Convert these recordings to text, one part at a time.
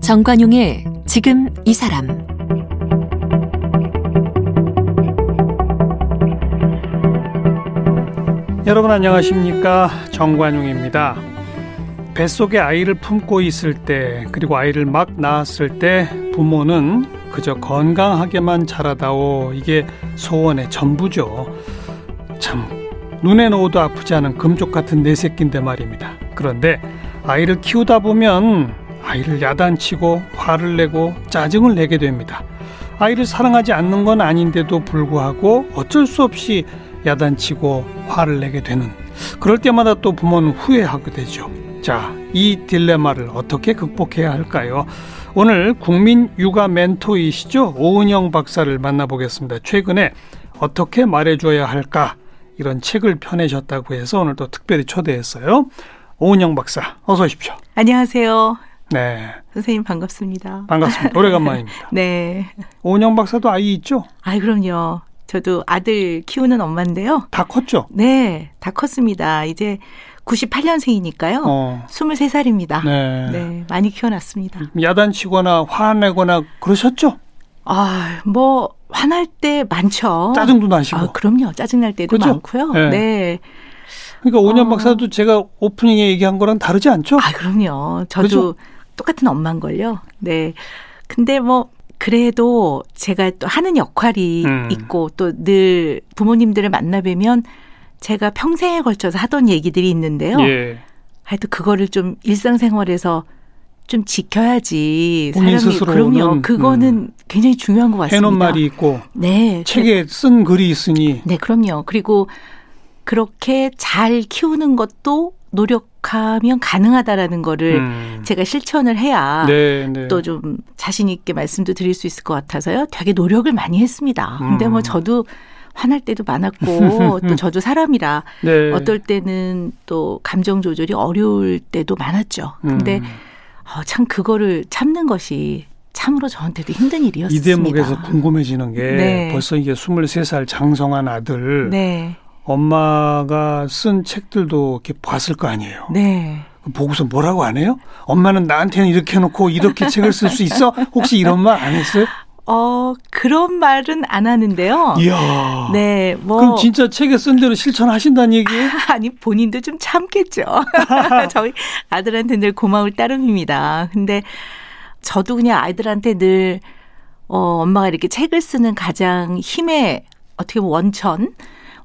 정관용의 지금 이 사람 여러분 안녕하십니까 정관용입니다. 뱃속에 아이를 품고 있을 때 그리고 아이를 막 낳았을 때 부모는 그저 건강하게만 자라다오 이게 소원의 전부죠. 참 눈에 넣어도 아프지 않은 금쪽 같은 내 새끼인데 말입니다. 그런데 아이를 키우다 보면 아이를 야단치고 화를 내고 짜증을 내게 됩니다. 아이를 사랑하지 않는 건 아닌데도 불구하고 어쩔 수 없이 야단치고 화를 내게 되는 그럴 때마다 또 부모는 후회하게 되죠. 자, 이 딜레마를 어떻게 극복해야 할까요? 오늘 국민 육아 멘토이시죠? 오은영 박사를 만나보겠습니다. 최근에 어떻게 말해줘야 할까? 이런 책을 펴내셨다고 해서 오늘 또 특별히 초대했어요. 오은영 박사, 어서 오십시오. 안녕하세요. 네. 선생님 반갑습니다. 반갑습니다. 오래간만입니다. 네. 오은영 박사도 아이 있죠? 아, 그럼요. 저도 아들 키우는 엄마인데요. 다 컸죠? 네, 다 컸습니다. 이제 98년생이니까요. 어. 23살입니다. 네. 네, 많이 키워놨습니다. 야단치거나 화내거나 그러셨죠? 아, 뭐 화날 때 많죠. 짜증도 나시고. 아, 그럼요. 짜증 날 때도 그죠? 많고요. 네. 네. 그러니까 오은영 어. 박사도 제가 오프닝에 얘기한 거랑 다르지 않죠? 아, 그럼요. 저도 그죠? 똑같은 엄마인걸요. 네. 근데 뭐, 그래도 제가 또 하는 역할이 음. 있고 또 늘 부모님들을 만나 뵈면 제가 평생에 걸쳐서 하던 얘기들이 있는데요. 예. 하여튼 그거를 좀 일상생활에서 좀 지켜야지 본인 사람이 그럼요. 그거는 음. 굉장히 중요한 것 같습니다. 해놓은 말이 있고 네. 책에 쓴 글이 있으니 네, 그럼요. 그리고 그렇게 잘 키우는 것도 노력하면 가능하다라는 거를 음. 제가 실천을 해야 네, 네. 또좀 자신 있게 말씀도 드릴 수 있을 것 같아서요. 되게 노력을 많이 했습니다. 근데 음. 뭐 저도 화날 때도 많았고 또 저도 사람이라 네. 어떨 때는 또 감정 조절이 어려울 때도 많았죠. 근데 음. 어, 참 그거를 참는 것이 참으로 저한테도 힘든 이 일이었습니다. 대목에서 궁금해지는 게 네. 벌써 이게 23살 장성한 아들 네, 엄마가 쓴 책들도 이렇게 봤을 거 아니에요. 네. 보고서 뭐라고 안 해요? 엄마는 나한테는 이렇게 해놓고 이렇게 책을 쓸 수 있어? 혹시 이런 말 안 했어요? 어 그런 말은 안 하는데요. 이야. 네, 뭐 그럼 진짜 책에 쓴 대로 실천하신다는 얘기예요? 아니 본인도 좀 참겠죠. 저희 아들한테 늘 고마울 따름입니다. 근데 저도 그냥 아이들한테 늘 어, 엄마가 이렇게 책을 쓰는 가장 힘의 어떻게 보면 원천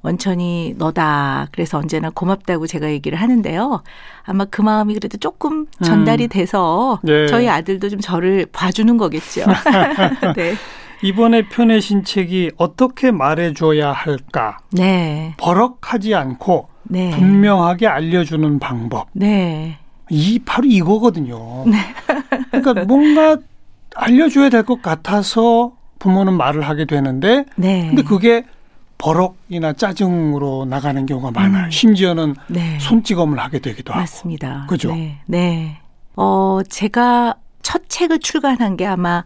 원천이 너다. 그래서 언제나 고맙다고 제가 얘기를 하는데요. 아마 그 마음이 그래도 조금 전달이 돼서 네. 저희 아들도 좀 저를 봐주는 거겠죠. 네. 이번에 펴내신 책이 어떻게 말해줘야 할까? 네. 버럭하지 않고 네. 분명하게 알려주는 방법. 네. 이 바로 이거거든요. 그러니까 뭔가 알려줘야 될 것 같아서 부모는 말을 하게 되는데, 네. 근데 그게 버럭이나 짜증으로 나가는 경우가 많아요. 음. 심지어는 네. 손찌검을 하게 되기도 하고. 맞습니다. 그죠? 네. 네. 어, 제가 첫 책을 출간한 게 아마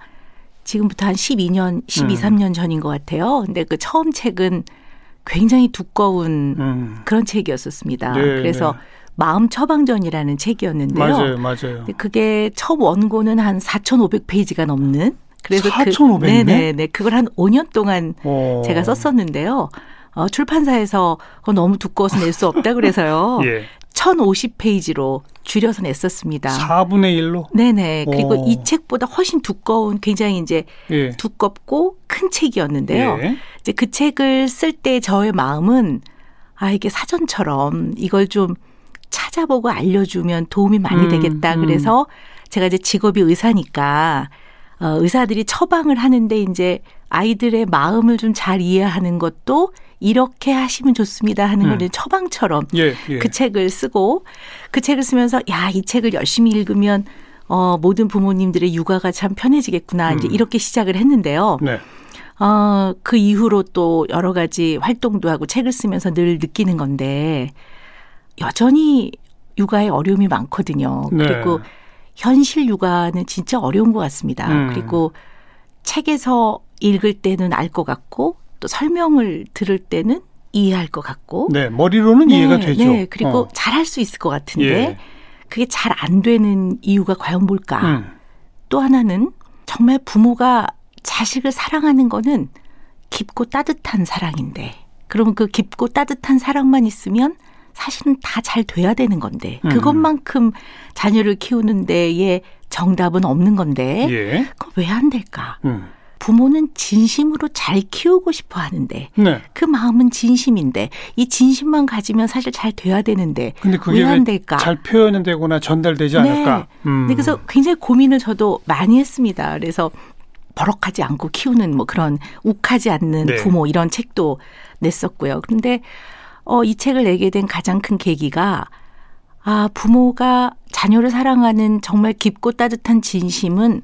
지금부터 한 12년, 12, 음. 3년 전인 것 같아요. 근데 그 처음 책은 굉장히 두꺼운 음. 그런 책이었었습니다. 네, 그래서 네. 마음 처방전이라는 책이었는데요. 맞아요, 맞아요. 그게 첫 원고는 한 4,500페이지가 넘는 그래서 4,500 네? 그, 네네네. 그걸 한 5년 동안 어. 제가 썼었는데요. 어, 출판사에서 그거 너무 두꺼워서 낼 수 없다 그래서요. 예. 1050페이지로 줄여서 냈었습니다. 4분의 1로? 네네. 그리고 오. 이 책보다 훨씬 두꺼운 굉장히 이제 예. 두껍고 큰 책이었는데요. 예. 이제 그 책을 쓸 때 저의 마음은 아, 이게 사전처럼 이걸 좀 찾아보고 알려주면 도움이 많이 음, 되겠다. 음. 그래서 제가 이제 직업이 의사니까 어, 의사들이 처방을 하는데 이제 아이들의 마음을 좀 잘 이해하는 것도 이렇게 하시면 좋습니다 하는 걸 음. 이제 처방처럼 예, 예. 그 책을 쓰고 그 책을 쓰면서 야, 이 책을 열심히 읽으면 어, 모든 부모님들의 육아가 참 편해지겠구나. 이제 음. 이렇게 시작을 했는데요. 네. 어, 그 이후로 또 여러 가지 활동도 하고 책을 쓰면서 늘 느끼는 건데 여전히 육아에 어려움이 많거든요. 네. 그리고 현실 육아는 진짜 어려운 것 같습니다. 음. 그리고 책에서 읽을 때는 알 것 같고 또 설명을 들을 때는 이해할 것 같고. 네, 머리로는 네, 이해가 되죠. 네, 그리고 어. 잘할 수 있을 것 같은데 예. 그게 잘 안 되는 이유가 과연 뭘까? 음. 또 하나는 정말 부모가 자식을 사랑하는 거는 깊고 따뜻한 사랑인데 그러면 그 깊고 따뜻한 사랑만 있으면 사실은 다 잘 돼야 되는 건데 음. 그것만큼 자녀를 키우는 데에 정답은 없는 건데 예. 그거 왜 안 될까? 음. 부모는 진심으로 잘 키우고 싶어 하는데 네. 그 마음은 진심인데 이 진심만 가지면 사실 잘 돼야 되는데 근데 그게 왜안왜 될까? 잘 표현되거나 전달되지 않을까? 음. 네, 그래서 굉장히 고민을 저도 많이 했습니다. 그래서 버럭하지 않고 키우는 뭐 그런 욱하지 않는 네. 부모 이런 책도 냈었고요. 그런데 어, 이 책을 내게 된 가장 큰 계기가 아, 부모가 자녀를 사랑하는 정말 깊고 따뜻한 진심은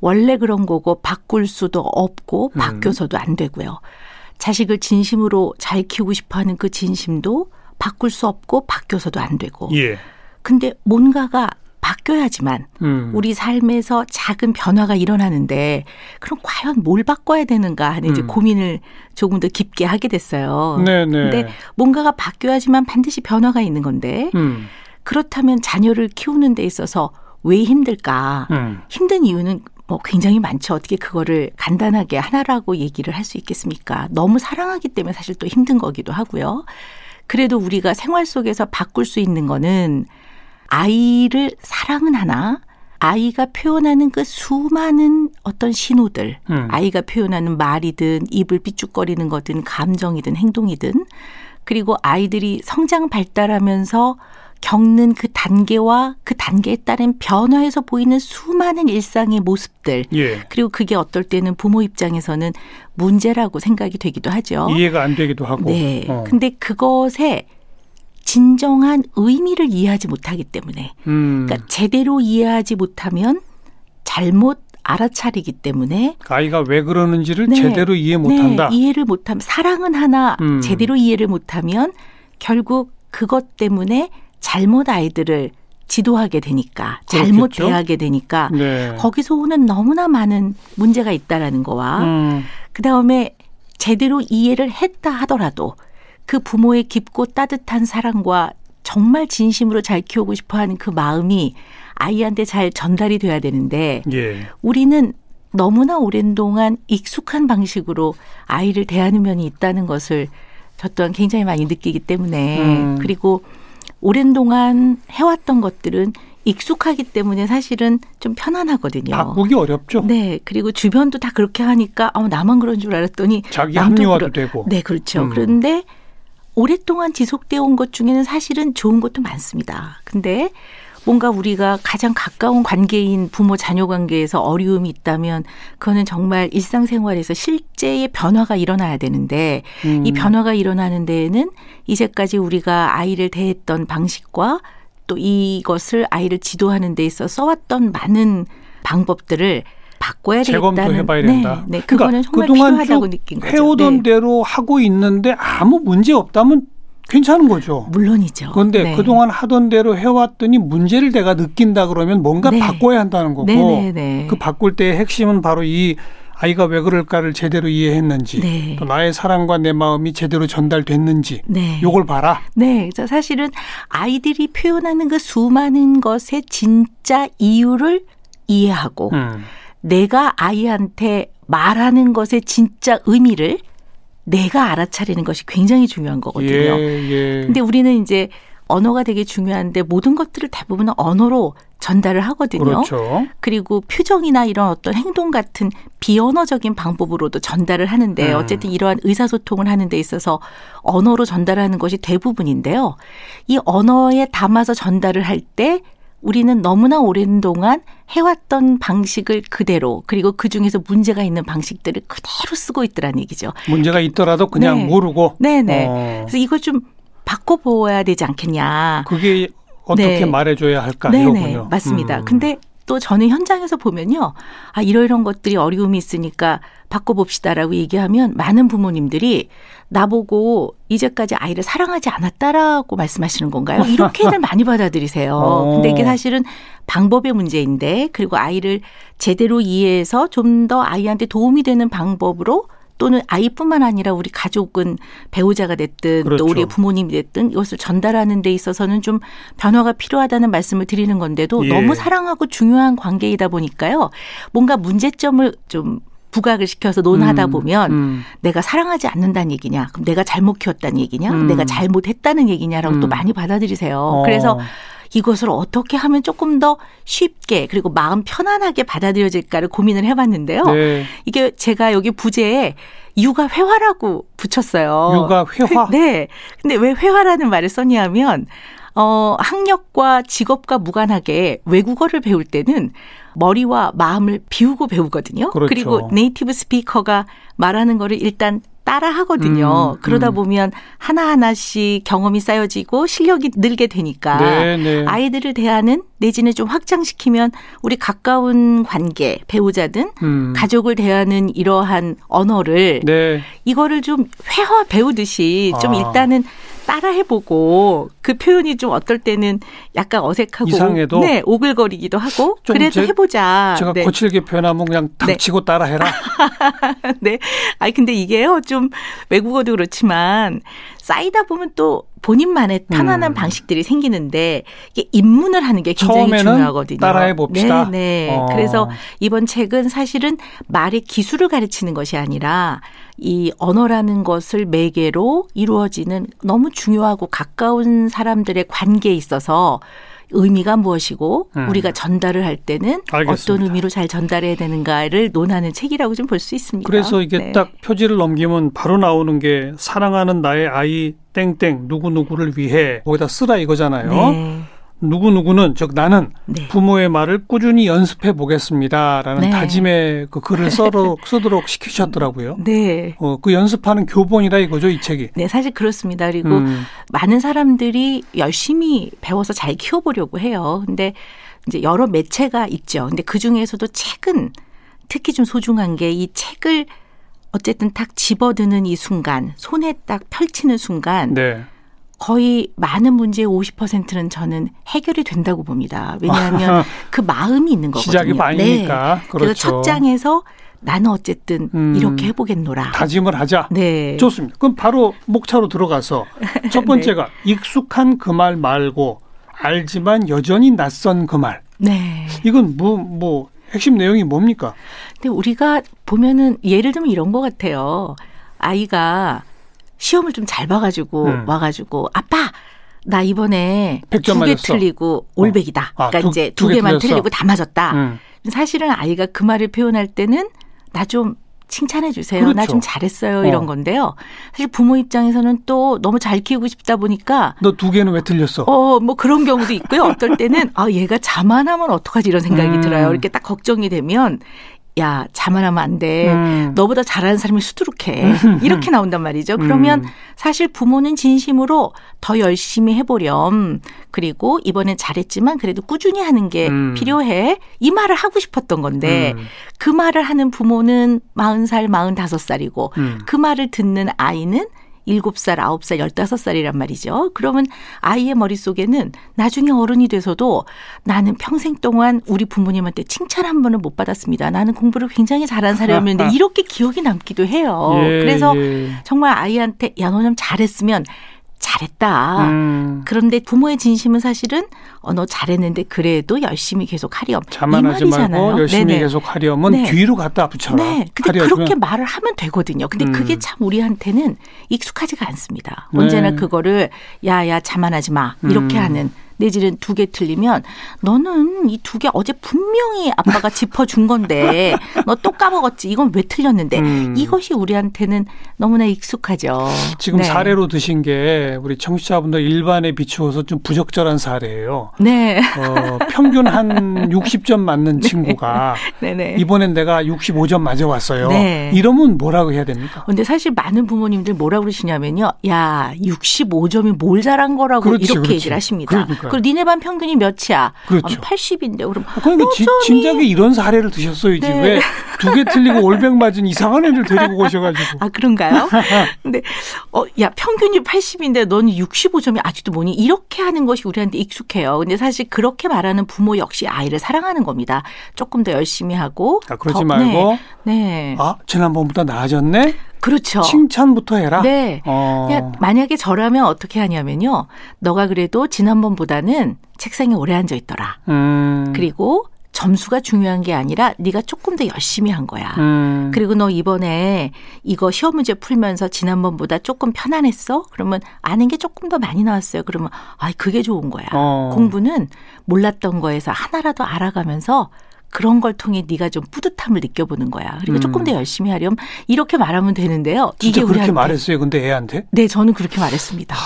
원래 그런 거고 바꿀 수도 없고 음. 바뀌어서도 안 되고요. 자식을 진심으로 잘 키우고 싶어 하는 그 진심도 바꿀 수 없고 바뀌어서도 안 되고. 예. 근데 뭔가가 바뀌어야지만 음. 우리 삶에서 작은 변화가 일어나는데 그럼 과연 뭘 바꿔야 되는가 하는 이제 음. 고민을 조금 더 깊게 하게 됐어요. 네, 네. 근데 뭔가가 바뀌어야지만 반드시 변화가 있는 건데 음. 그렇다면 자녀를 키우는 데 있어서 왜 힘들까? 음. 힘든 이유는 뭐 굉장히 많죠. 어떻게 그거를 간단하게 하나라고 얘기를 할 수 있겠습니까? 너무 사랑하기 때문에 사실 또 힘든 거기도 하고요. 그래도 우리가 생활 속에서 바꿀 수 있는 거는 아이를 사랑은 하나, 아이가 표현하는 그 수많은 어떤 신호들, 음. 아이가 표현하는 말이든 입을 삐죽거리는 거든 감정이든 행동이든 그리고 아이들이 성장 발달하면서 겪는 그 단계와 그 단계에 따른 변화에서 보이는 수많은 일상의 모습들 예. 그리고 그게 어떨 때는 부모 입장에서는 문제라고 생각이 되기도 하죠. 이해가 안 되기도 하고. 네. 어. 근데 그것에 진정한 의미를 이해하지 못하기 때문에 음. 그러니까 제대로 이해하지 못하면 잘못 알아차리기 때문에 아이가 왜 그러는지를 네. 제대로 이해 네, 못한다. 이해를 못하면 사랑은 하나 음. 제대로 이해를 못하면 결국 그것 때문에 잘못 아이들을 지도하게 되니까 잘못 그렇겠죠. 대하게 되니까 네. 거기서 오는 너무나 많은 문제가 있다라는 거와 음. 그 다음에 제대로 이해를 했다 하더라도 그 부모의 깊고 따뜻한 사랑과 정말 진심으로 잘 키우고 싶어 하는 그 마음이 아이한테 잘 전달이 돼야 되는데 예. 우리는 너무나 오랜 동안 익숙한 방식으로 아이를 대하는 면이 있다는 것을 저 또한 굉장히 많이 느끼기 때문에 음. 그리고 오랜 동안 해왔던 것들은 익숙하기 때문에 사실은 좀 편안하거든요. 바꾸기 어렵죠. 네, 그리고 주변도 다 그렇게 하니까 어, 나만 그런 줄 알았더니 자기 합리화도 그러- 되고. 네, 그렇죠. 음. 그런데 오랫동안 지속되어 온 것 중에는 사실은 좋은 것도 많습니다. 근데 뭔가 우리가 가장 가까운 관계인 부모 자녀 관계에서 어려움이 있다면 그거는 정말 일상생활에서 실제의 변화가 일어나야 되는데 음. 이 변화가 일어나는 데에는 이제까지 우리가 아이를 대했던 방식과 또 이것을 아이를 지도하는 데 있어 써왔던 많은 방법들을 바꿔야 재검토 되겠다는 해봐야 된다. 네, 네 그거는 정말 그동안 필요하다고 쭉 느낀 거죠. 해오던 네. 대로 하고 있는데 아무 문제 없다면 괜찮은 거죠. 물론이죠. 그런데 네. 그동안 하던 대로 해왔더니 문제를 내가 느낀다 그러면 뭔가 네. 바꿔야 한다는 거고 네, 네, 네. 그 바꿀 때의 핵심은 바로 이 아이가 왜 그럴까를 제대로 이해했는지 네. 또 나의 사랑과 내 마음이 제대로 전달됐는지 네. 요걸 봐라. 네, 그래서 사실은 아이들이 표현하는 그 수많은 것의 진짜 이유를 이해하고 음. 내가 아이한테 말하는 것의 진짜 의미를 내가 알아차리는 것이 굉장히 중요한 거거든요. 예, 예. 근데 우리는 이제 언어가 되게 중요한데 모든 것들을 대부분 언어로 전달을 하거든요. 그렇죠. 그리고 표정이나 이런 어떤 행동 같은 비언어적인 방법으로도 전달을 하는데 음. 어쨌든 이러한 의사소통을 하는 데 있어서 언어로 전달하는 것이 대부분인데요. 이 언어에 담아서 전달을 할 때 우리는 너무나 오랜 동안 해왔던 방식을 그대로 그리고 그 중에서 문제가 있는 방식들을 그대로 쓰고 있더라는 얘기죠. 문제가 있더라도 그냥 네. 모르고 네네. 어, 그래서 이걸 좀 바꿔보아야 되지 않겠냐. 그게 어떻게 네. 말해줘야 할까 네네 이거군요. 맞습니다. 음. 근데 또 저는 현장에서 보면요. 아, 이러이런 것들이 어려움이 있으니까 바꿔봅시다라고 얘기하면 많은 부모님들이 나보고 이제까지 아이를 사랑하지 않았다라고 말씀하시는 건가요? 이렇게들 많이 받아들이세요. 어. 근데 이게 사실은 방법의 문제인데 그리고 아이를 제대로 이해해서 좀 더 아이한테 도움이 되는 방법으로 또는 아이뿐만 아니라 우리 가족은 배우자가 됐든 그렇죠. 또 우리의 부모님이 됐든 이것을 전달하는 데 있어서는 좀 변화가 필요하다는 말씀을 드리는 건데도 예. 너무 사랑하고 중요한 관계이다 보니까요. 뭔가 문제점을 좀 부각을 시켜서 논하다 음, 보면 음. 내가 사랑하지 않는다는 얘기냐, 그럼 내가 잘못 키웠다는 얘기냐, 음. 내가 잘못했다는 얘기냐라고 또 음. 많이 받아들이세요. 어. 그래서 이것을 어떻게 하면 조금 더 쉽게 그리고 마음 편안하게 받아들여질까를 고민을 해봤는데요. 네. 이게 제가 여기 부제에 육아 회화라고 붙였어요. 육아 회화. 네. 근데 왜 회화라는 말을 썼냐면 어 학력과 직업과 무관하게 외국어를 배울 때는 머리와 마음을 비우고 배우거든요. 그렇죠. 리고 네이티브 스피커가 말하는 거를 일단 따라 하거든요. 음, 그러다 음. 보면 하나하나씩 경험이 쌓여지고 실력이 늘게 되니까 네, 네. 아이들을 대하는 내지는 좀 확장시키면 우리 가까운 관계, 배우자든 음. 가족을 대하는 이러한 언어를 네. 이거를 좀 회화 배우듯이 좀 아. 일단은 따라해보고 그 표현이 좀 어떨 때는 약간 어색하고 이상해도? 네 오글거리기도 하고 좀 그래도 제- 해보자. 제가 네. 거칠게 표현하면 그냥 네. 닥치고 따라해라. 네. 아니 근데 이게요 좀 외국어도 그렇지만 쌓이다 보면 또 본인만의 편안한 음. 방식들이 생기는데 이게 입문을 하는 게 굉장히 중요하거든요. 따라해 봅시다. 네, 네. 어. 그래서 이번 책은 사실은 말의 기술을 가르치는 것이 아니라 이 언어라는 것을 매개로 이루어지는 너무 중요하고 가까운 사람들의 관계에 있어서 의미가 무엇이고 음. 우리가 전달을 할 때는 알겠습니다. 어떤 의미로 잘 전달해야 되는가를 논하는 책이라고 좀 볼 수 있습니다. 그래서 이게 네. 딱 표지를 넘기면 바로 나오는 게 사랑하는 나의 아이 땡땡 누구 누구를 위해 거기다 쓰라 이거잖아요. 네. 누구 누구는 즉 나는 네. 부모의 말을 꾸준히 연습해 보겠습니다라는 네. 다짐의 그 글을 써도, 쓰도록 시키셨더라고요. 네. 어, 그 연습하는 교본이라 이거죠 이 책이. 네, 사실 그렇습니다. 그리고 음. 많은 사람들이 열심히 배워서 잘 키워보려고 해요. 근데 이제 여러 매체가 있죠. 근데 그 중에서도 책은 특히 좀 소중한 게 이 책을 어쨌든 딱 집어드는 이 순간, 손에 딱 펼치는 순간 네. 거의 많은 문제의 50%는 저는 해결이 된다고 봅니다. 왜냐하면 그 마음이 있는 거거든요. 시작이 많이니까. 네. 그렇죠. 그래서 첫 장에서 나는 어쨌든 음. 이렇게 해보겠노라. 다짐을 하자. 네. 좋습니다. 그럼 바로 목차로 들어가서 첫 번째가 익숙한 그 말 말고 알지만 여전히 낯선 그 말. 네. 이건 뭐, 뭐, 핵심 내용이 뭡니까? 근데 우리가 보면은 예를 들면 이런 것 같아요. 아이가 시험을 좀 잘 봐가지고 음. 와가지고 아빠 나 이번에 100점 두 개. 틀리고 올백이다. 아, 그러니까 두- 이제 두두개 개만 틀렸어. 틀리고 다 맞았다. 음. 사실은 아이가 그 말을 표현할 때는 나 좀 칭찬해 주세요. 나 그렇죠. 좀 잘했어요. 어. 이런 건데요. 사실 부모 입장에서는 또 너무 잘 키우고 싶다 보니까 너 두 개는 왜 틀렸어? 어, 뭐 그런 경우도 있고요. 어떨 때는 아, 얘가 자만하면 어떡하지 이런 생각이 음. 들어요. 이렇게 딱 걱정이 되면 야, 자만하면 안 돼. 음. 너보다 잘하는 사람이 수두룩해. 이렇게 나온단 말이죠. 그러면 음. 사실 부모는 진심으로 더 열심히 해보렴. 그리고 이번엔 잘했지만 그래도 꾸준히 하는 게 음. 필요해. 이 말을 하고 싶었던 건데 음. 그 말을 하는 부모는 40살, 45살이고 음. 그 말을 듣는 아이는 7살, 9살, 15살이란 말이죠. 그러면 아이의 머릿속에는 나중에 어른이 돼서도 나는 평생 동안 우리 부모님한테 칭찬 한 번은 못 받았습니다. 나는 공부를 굉장히 잘한 사람이었는데 이렇게 기억이 남기도 해요. 예, 그래서 예. 정말 아이한테 야, 너 좀 잘했으면 잘했다. 음. 그런데 부모의 진심은 사실은 어, 너 잘했는데 그래도 열심히 계속 하렴. 자만하지. 말고 열심히 네네. 계속 하려면 네. 뒤로 갖다 붙여라. 네. 근데 하려면. 그렇게 말을 하면 되거든요. 근데 음. 그게 참 우리한테는 익숙하지가 않습니다. 네. 언제나 그거를 야야 자만하지 마. 이렇게 음. 하는 내지는 두 개 틀리면 너는 이 두 개 어제 분명히 아빠가 짚어준 건데 너 또 까먹었지. 이건 왜 틀렸는데. 음. 이것이 우리한테는 너무나 익숙하죠. 지금 네. 사례로 드신 게 우리 청취자분들 일반에 비추어서 좀 부적절한 사례예요. 네. 어, 평균 한 60점 맞는 친구가 네네. 이번엔 내가 65점 맞아왔어요. 네. 이러면 뭐라고 해야 됩니까? 근데 사실 많은 부모님들 뭐라 그러시냐면요. 야, 65점이 뭘 잘한 거라고 그렇지, 이렇게 그렇지. 얘기를 하십니다. 그러니까. 그러니까요. 그리고 니네 반 평균이 몇이야? 그렇죠. 80인데 그럼 그러니까 지- 진작에 이런 사례를 드셨어야지 네. 왜 두 개 틀리고 올백 맞은 이상한 애들 데리고 오셔가지고 아 그런가요? 근데 어 야 평균이 80인데 너는 65점이 아직도 뭐니? 이렇게 하는 것이 우리한테 익숙해요. 근데 사실 그렇게 말하는 부모 역시 아이를 사랑하는 겁니다. 조금 더 열심히 하고 아, 그러지 더- 말고 네, 네. 아 지난번보다 나아졌네 그렇죠. 칭찬부터 해라 네. 어. 만약에 저라면 어떻게 하냐면요. 너가 그래도 지난번보다는 책상에 오래 앉아 있더라. 음. 그리고 점수가 중요한 게 아니라 네가 조금 더 열심히 한 거야. 음. 그리고 너 이번에 이거 시험 문제 풀면서 지난번보다 조금 편안했어? 그러면 아는 게 조금 더 많이 나왔어요. 그러면 아, 그게 좋은 거야. 어. 공부는 몰랐던 거에서 하나라도 알아가면서 그런 걸 통해 네가 좀 뿌듯함을 느껴보는 거야. 그리고 음. 조금 더 열심히 하렴. 이렇게 말하면 되는데요. 이게 그렇게 우리한테 말했어요 근데 애한테 네, 저는 그렇게 말했습니다.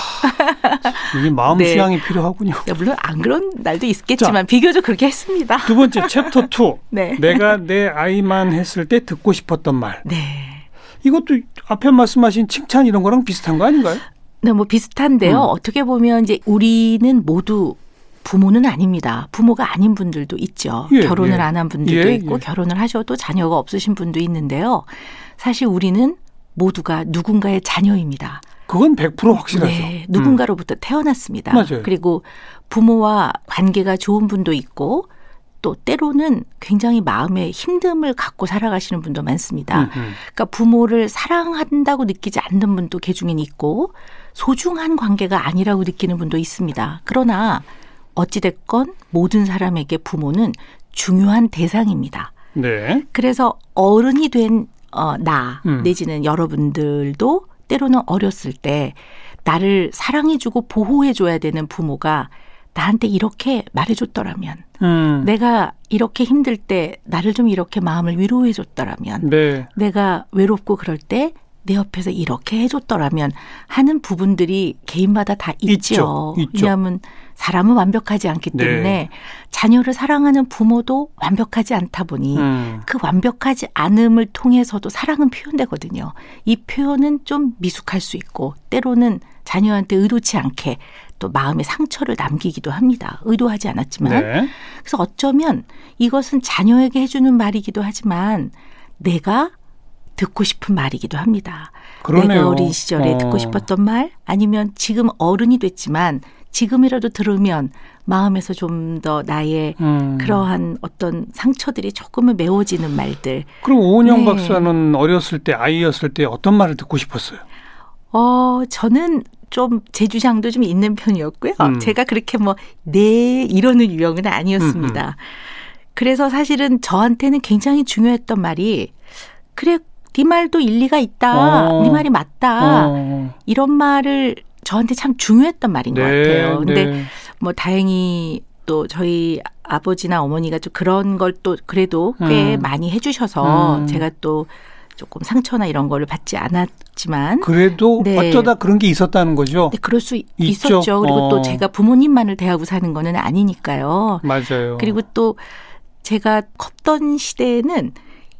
이게 마음 네. 수양이 필요하군요 야, 물론 안 그런 날도 있겠지만 비교적 그렇게 했습니다. 두 번째 챕터 2 네. 내가 내 아이만 했을 때 듣고 싶었던 말 네. 이것도 앞에 말씀하신 칭찬 이런 거랑 비슷한 거 아닌가요? 네, 뭐 비슷한데요. 음. 어떻게 보면 이제 우리는 모두 부모는 아닙니다. 부모가 아닌 분들도 있죠. 예, 결혼을 예. 안한 분들도 예, 있고 예. 결혼을 하셔도 자녀가 없으신 분도 있는데요. 사실 우리는 모두가 누군가의 자녀입니다. 그건 100% 확실하죠. 네, 누군가로부터 태어났습니다. 맞아요. 그리고 부모와 관계가 좋은 분도 있고 또 때로는 굉장히 마음에 힘듦을 갖고 살아가시는 분도 많습니다. 음, 음. 그러니까 부모를 사랑한다고 느끼지 않는 분도 개중엔 있고 소중한 관계가 아니라고 느끼는 분도 있습니다. 그러나 어찌됐건 모든 사람에게 부모는 중요한 대상입니다. 네. 그래서 어른이 된 어, 나, 음. 내지는 여러분들도 때로는 어렸을 때 나를 사랑해주고 보호해줘야 되는 부모가 나한테 이렇게 말해줬더라면, 음. 내가 이렇게 힘들 때 나를 좀 이렇게 마음을 위로해줬더라면, 네. 내가 외롭고 그럴 때 내 옆에서 이렇게 해줬더라면 하는 부분들이 개인마다 다 있죠. 있죠. 왜냐하면 사람은 완벽하지 않기 네. 때문에 자녀를 사랑하는 부모도 완벽하지 않다 보니 음. 그 완벽하지 않음을 통해서도 사랑은 표현되거든요. 이 표현은 좀 미숙할 수 있고 때로는 자녀한테 의도치 않게 또 마음의 상처를 남기기도 합니다. 의도하지 않았지만. 네. 그래서 어쩌면 이것은 자녀에게 해주는 말이기도 하지만 내가 듣고 싶은 말이기도 합니다. 그러네요. 내가 어린 시절에 어. 듣고 싶었던 말 아니면 지금 어른이 됐지만 지금이라도 들으면 마음에서 좀 더 나의 음. 그러한 어떤 상처들이 조금은 메워지는 말들. 그럼 오은영 네. 박사는 어렸을 때 아이였을 때 어떤 말을 듣고 싶었어요? 어, 저는 좀 제 주장도 좀 있는 편이었고요. 음. 제가 그렇게 뭐, 네, 이러는 유형은 아니었습니다. 그래서 사실은 저한테는 굉장히 중요했던 말이, 그래, 네 말도 일리가 있다. 어. 네 말이 맞다. 어. 이런 말을 저한테 참 중요했던 말인 것 같아요. 근데 네. 뭐 다행히 또 저희 아버지나 어머니가 좀 그런 걸 또 그래도 꽤 음. 많이 해주셔서 음. 제가 또 조금 상처나 이런 거를 받지 않았지만 그래도 네. 어쩌다 그런 게 있었다는 거죠. 근데 그럴 수 있죠. 있었죠. 그리고 어. 또 제가 부모님만을 대하고 사는 거는 아니니까요. 맞아요. 그리고 또 제가 컸던 시대에는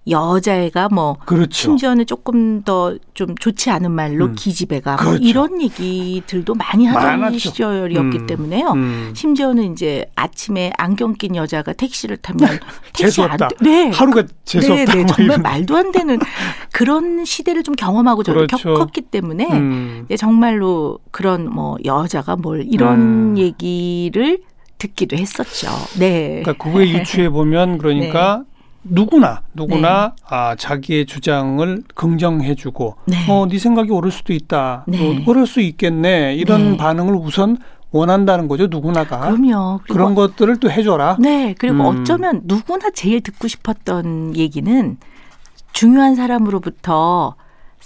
여자애가 뭐 그렇죠. 심지어는 조금 더 좀 좋지 않은 말로 음. 기집애가 뭐 그렇죠. 이런 얘기들도 많이 하던 많았죠. 시절이었기 음. 때문에요. 음. 심지어는 이제 아침에 안경 낀 여자가 택시를 타면 택시 안. 돼- 네. 하루가 재수없다. 네, 네, 뭐 정말. 말도 안 되는 그런 시대를 좀 경험하고 저도 그렇죠. 겪었기 때문에 음. 네, 정말로 그런 뭐 여자가 뭘 이런 음. 얘기를 듣기도 했었죠. 네. 그러니까 그거에 유추해 보면 그러니까 누구나 누구나 네. 아 자기의 주장을 긍정해주고 네. 어네 생각이 옳을 수도 있다. 네. 어, 그럴 수 있겠네. 이런 네. 반응을 우선 원한다는 거죠 누구나가. 그럼요. 그런 것들을 또 해줘라. 네, 그리고 음. 어쩌면 누구나 제일 듣고 싶었던 얘기는 중요한 사람으로부터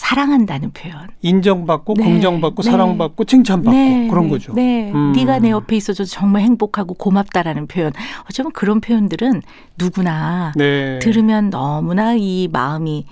사랑한다는 표현. 인정받고 네. 공정받고 네. 사랑받고 칭찬받고 그런 거죠. 네, 음. 네가 내 옆에 있어서 정말 행복하고 고맙다라는 표현. 어쩌면 그런 표현들은 누구나 네. 들으면 너무나 이 마음이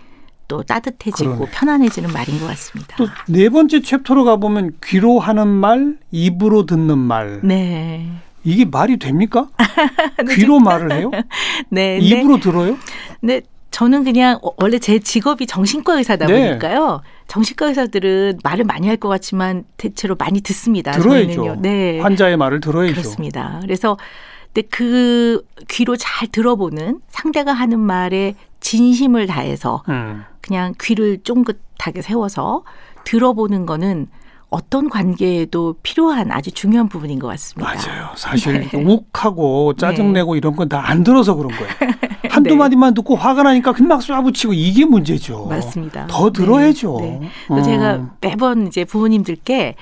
또 따뜻해지고 그러네. 편안해지는 말인 것 같습니다. 또 네 번째 챕터로 가보면 귀로 하는 말, 입으로 듣는 말. 네, 이게 말이 됩니까? 귀로 말을 해요? 네, 네. 입으로 들어요? 네, 저는 그냥 어, 원래 제 직업이 정신과 의사다 네. 보니까요. 정신과 의사들은 말을 많이 할 것 같지만 대체로 많이 듣습니다. 들어야죠. 저희는요. 네. 환자의 말을 들어야죠. 그렇습니다. 그래서 근데 그 귀로 잘 들어보는 상대가 하는 말에 진심을 다해서 음. 그냥 귀를 쫑긋하게 세워서 들어보는 거는 어떤 관계에도 필요한 아주 중요한 부분인 것 같습니다. 맞아요. 사실 네. 욱하고 짜증내고 이런 건 다 안 들어서 그런 거예요. 한두 네. 마디만 듣고 화가 나니까 금방 쏴붙이고 이게 문제죠. 맞습니다. 더 들어야죠. 네, 네. 음. 제가 매번 이제 부모님들께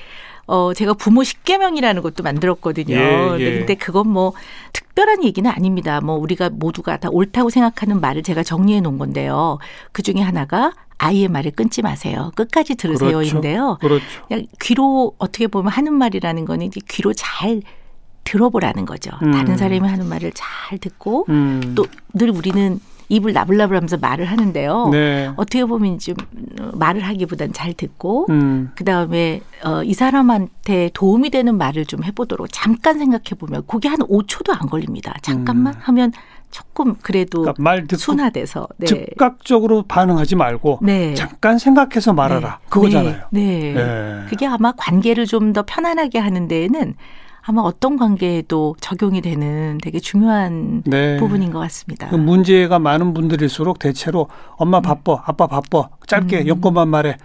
어 제가 부모 십계명이라는 것도 만들었거든요. 예, 예. 근데 그건 뭐 특별한 얘기는 아닙니다. 뭐 우리가 모두가 다 옳다고 생각하는 말을 제가 정리해 놓은 건데요. 그 중에 하나가 아이의 말을 끊지 마세요. 끝까지 들으세요인데요. 그렇죠. 그냥 귀로 어떻게 보면 하는 말이라는 거는 귀로 잘 들어보라는 거죠. 음. 다른 사람이 하는 말을 잘 듣고 음. 또늘 우리는 입을 나불나불하면서 말을 하는데요. 네. 어떻게 보면 좀 어, 말을 하기보단 잘 듣고 음. 그 다음에 어, 이 사람한테 도움이 되는 말을 좀 해보도록 잠깐 생각해 보면 그게 한 5초도 안 걸립니다. 잠깐만 음. 하면 조금 그래도 그러니까 말 듣고 순화돼서 네. 즉각적으로 반응하지 말고 네. 잠깐 생각해서 말하라. 네. 그거잖아요. 네. 네. 예. 그게 아마 관계를 좀 더 편안하게 하는 데에는 아마 어떤 관계에도 적용이 되는 되게 중요한 네. 부분인 것 같습니다. 그 문제가 많은 분들일수록 대체로 엄마 바빠, 아빠 바빠, 짧게 음. 여건만 말해.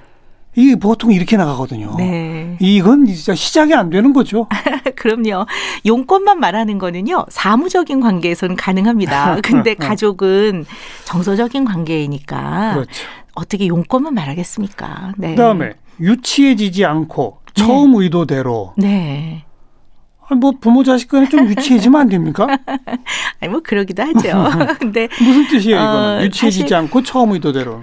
이게 보통 이렇게 나가거든요. 네. 이건 진짜 시작이 안 되는 거죠. 그럼요. 용건만 말하는 거는요, 사무적인 관계에서는 가능합니다. 근데 가족은 정서적인 관계이니까 그렇죠. 어떻게 용건만 말하겠습니까? 네. 그다음에 유치해지지 않고 처음 의도대로 네. 뭐 부모 자식 간에 좀 유치해지면 안 됩니까? 아니, 뭐 그러기도 하죠. 근데, 무슨 뜻이에요 이거는? 어, 유치해지지 사실- 않고 처음 의도대로.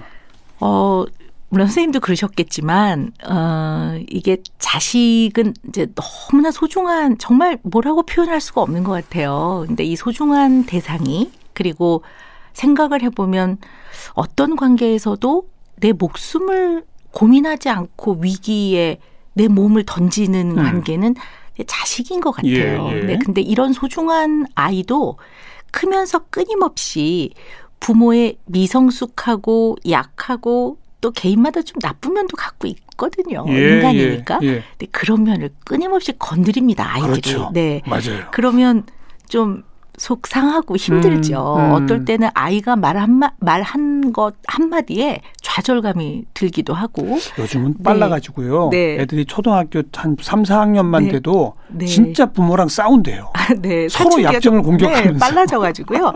어, 물론 선생님도 그러셨겠지만, 어, 이게 자식은 이제 너무나 소중한, 정말 뭐라고 표현할 수가 없는 것 같아요. 근데 이 소중한 대상이, 그리고 생각을 해보면 어떤 관계에서도 내 목숨을 고민하지 않고 위기에 내 몸을 던지는 음. 관계는 내 자식인 것 같아요. 예, 예. 네, 근데 이런 소중한 아이도 크면서 끊임없이 부모의 미성숙하고 약하고 또 개인마다 좀 나쁜 면도 갖고 있거든요. 예, 인간이니까. 예, 예. 근데 그런 면을 끊임없이 건드립니다. 아이들이. 그렇죠. 네. 맞아요. 그러면 좀 속상하고 힘들죠. 음, 음. 어떨 때는 아이가 말 한마 말한 것 한마디에 좌절감이 들기도 하고. 요즘은 빨라 가지고요. 네. 애들이 초등학교 한 3, 4학년만 네. 돼도 네. 진짜 부모랑 싸운대요. 네, 서로 약점을 좀, 공격하면서. 네, 빨라져 가지고요.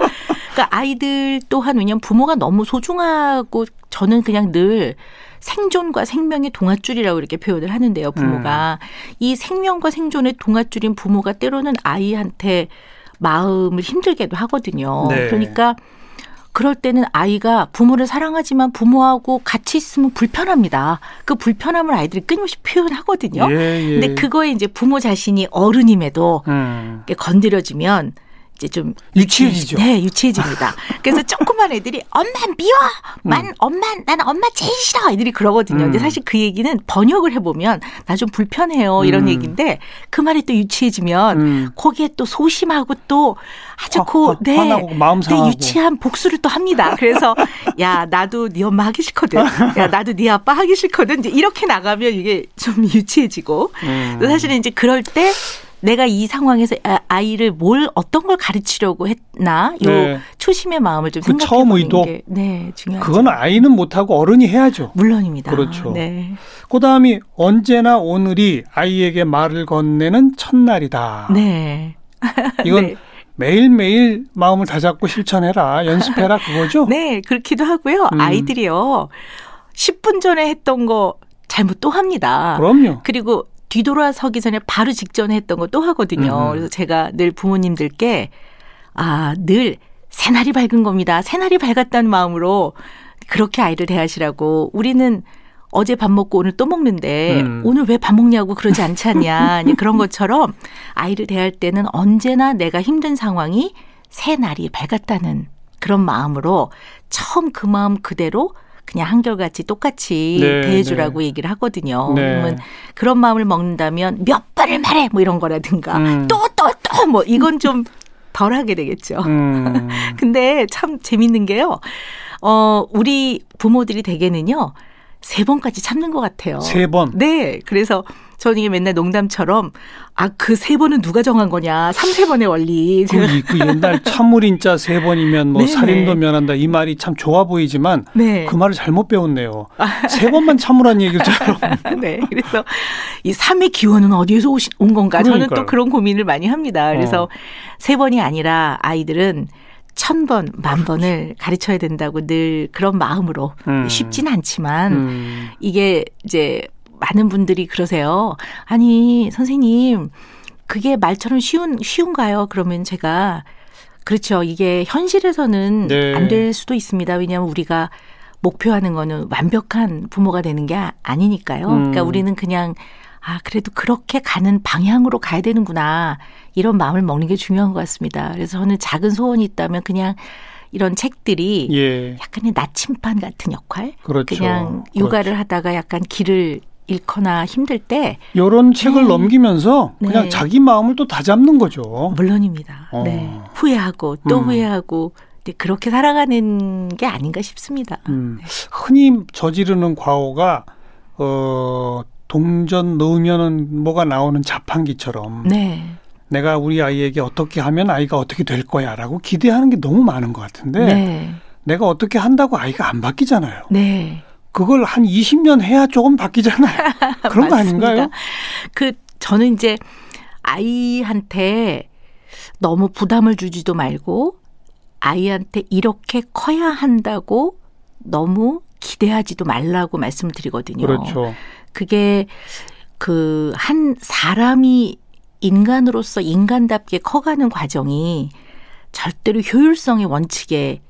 그러니까 아이들 또한 왜냐면 부모가 너무 소중하고 저는 그냥 늘 생존과 생명의 동아줄이라고 이렇게 표현을 하는데요. 부모가 음. 이 생명과 생존의 동아줄인 부모가 때로는 아이한테 마음을 힘들게도 하거든요. 네. 그러니까 그럴 때는 아이가 부모를 사랑하지만 부모하고 같이 있으면 불편합니다. 그 불편함을 아이들이 끊임없이 표현하거든요. 예, 예. 근데 그거에 이제 부모 자신이 어른임에도 음. 건드려지면 이제 좀 유치해지죠. 네, 유치해집니다. 그래서 조그만 애들이 엄마 미워, 만 엄마 나는 엄마 제일 싫어 애들이 그러거든요. 근데 음. 사실 그 얘기는 번역을 해보면 나 좀 불편해요 이런 음. 얘기인데 그 말이 또 유치해지면 음. 거기에 또 소심하고 또 아주 화- 고 화- 네, 화나고 마음 네, 상하고. 유치한 복수를 또 합니다. 그래서 야 나도 네 엄마 하기 싫거든. 야 나도 네 아빠 하기 싫거든. 이제 이렇게 나가면 이게 좀 유치해지고 음. 사실은 이제 그럴 때 내가 이 상황에서 아- 아이를 뭘 어떤 걸 가르치려고 했나 요 네. 초심의 마음을 좀 그 생각해 처음 의도. 게 네, 중요하죠. 그건 아이는 못하고 어른이 해야죠. 물론입니다. 그렇죠. 네. 그 다음이 언제나 오늘이 아이에게 말을 건네는 첫날이다. 네. 이건 네. 매일매일 마음을 다잡고 실천해라. 연습해라. 그거죠? 네, 그렇기도 하고요. 음. 아이들이요. 10분 전에 했던 거 잘못 또 합니다. 그럼요. 그리고 뒤돌아서기 전에 바로 직전에 했던 거 또 하거든요. 음. 그래서 제가 늘 부모님들께 아, 늘 새날이 밝은 겁니다. 새날이 밝았다는 마음으로 그렇게 아이를 대하시라고 우리는 어제 밥 먹고 오늘 또 먹는데 음. 오늘 왜 밥 먹냐고 그러지 않잖냐. 이제 그런 것처럼 아이를 대할 때는 언제나 내가 힘든 상황이 새 날이 밝았다는 그런 마음으로 처음 그 마음 그대로 그냥 한결같이 똑같이 네, 대해주라고 얘기를 하거든요. 네. 그러면 그런 마음을 먹는다면 몇 번을 말해 뭐 이런 거라든가 음. 또또 또 뭐 이건 좀 덜 하게 되겠죠. 음. 근데 참 재밌는 게요. 어, 우리 부모들이 대개는요, 세 번까지 참는 것 같아요. 세 번. 네. 그래서 저는 이게 맨날 농담처럼 아, 그 세 번은 누가 정한 거냐. 삼세 번의 원리. 그, 그 옛날 참물인자 세 번이면 뭐 네네. 살인도 면한다 이 말이 참 좋아 보이지만 네. 그 말을 잘못 배웠네요. 세 번만 참으란 얘기처럼. 네. 그래서 이 삶의 기원은 어디에서 오시, 온 건가? 저는 그러니까요. 또 그런 고민을 많이 합니다. 그래서 어. 세 번이 아니라 아이들은 천 번, 만 번을 가르쳐야 된다고 늘 그런 마음으로 음. 쉽진 않지만 음. 이게 이제 많은 분들이 그러세요. 아니, 선생님, 그게 말처럼 쉬운, 쉬운가요? 그러면 제가, 그렇죠. 이게 현실에서는 네. 안될 수도 있습니다. 왜냐하면 우리가 목표하는 거는 완벽한 부모가 되는 게 아- 아니니까요. 음. 그러니까 우리는 그냥, 아, 그래도 그렇게 가는 방향으로 가야 되는구나. 이런 마음을 먹는 게 중요한 것 같습니다. 그래서 저는 작은 소원이 있다면 그냥 이런 책들이 예. 약간의 나침반 같은 역할? 그렇죠. 그냥 육아를 하다가 약간 길을 잃거나 힘들 때 이런 책을 네. 넘기면서 그냥 네. 자기 마음을 또 다잡는 거죠. 물론입니다. 어. 네. 후회하고 또 음. 후회하고 네, 그렇게 살아가는 게 아닌가 싶습니다. 음. 흔히 저지르는 과오가 어 동전 넣으면은 뭐가 나오는 자판기처럼 네. 내가 우리 아이에게 어떻게 하면 아이가 어떻게 될 거야라고 기대하는 게 너무 많은 것 같은데 네. 내가 어떻게 한다고 아이가 안 바뀌잖아요. 네. 그걸 한 20년 해야 조금 바뀌잖아요. 그런 거. 아닌가요? 그 저는 이제 아이한테 너무 부담을 주지도 말고 아이한테 이렇게 커야 한다고 너무 기대하지도 말라고 말씀을 드리거든요. 그렇죠. 그게 그 한 사람이 인간으로서 인간답게 커가는 과정이 절대로 효율성의 원칙에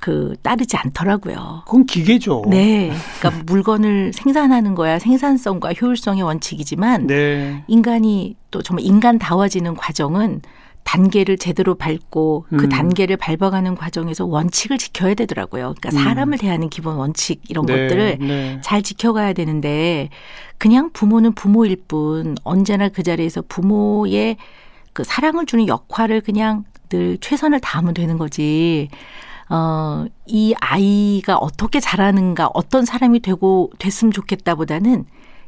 그 따르지 않더라고요. 그건 기계죠. 네. 그러니까 물건을 생산하는 거야 생산성과 효율성의 원칙이지만 네. 인간이 또 정말 인간다워지는 과정은 단계를 제대로 밟고 그 음. 단계를 밟아가는 과정에서 원칙을 지켜야 되더라고요. 그러니까 음. 사람을 대하는 기본 원칙 이런 네, 것들을 네. 잘 지켜가야 되는데 그냥 부모는 부모일 뿐 언제나 그 자리에서 부모의 그 사랑을 주는 역할을 그냥 늘 최선을 다하면 되는 거지. 어, 이 아이가 어떻게 자라는가, 어떤 사람이 되고 됐으면 좋겠다보다는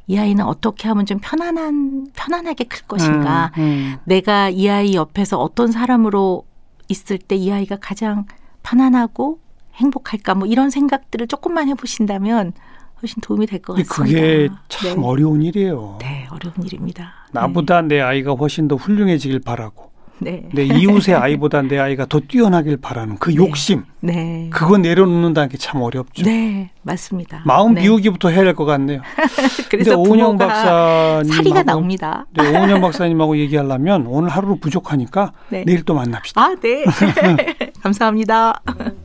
이 아이는 어떻게 하면 좀 편안한, 편안하게 클 것인가. 음, 음. 내가 이 아이 옆에서 어떤 사람으로 있을 때 이 아이가 가장 편안하고 행복할까 뭐 이런 생각들을 조금만 해보신다면 훨씬 도움이 될 것 같습니다. 그게 참 네. 어려운 일이에요. 네, 어려운 일입니다. 나보다 내 아이가 훨씬 더 훌륭해지길 바라고 네. 내 이웃의 아이보다 내 아이가 더 뛰어나길 바라는 그 욕심 네. 그거 내려놓는다는 게 참 어렵죠. 네, 맞습니다. 마음 네. 비우기부터 해야 될 것 같네요. 그래서 오은영 박사님 사리가 나옵니다. 네, 오은영 박사님하고 얘기하려면 오늘 하루 부족하니까 네. 내일 또 만납시다. 아, 네. 감사합니다.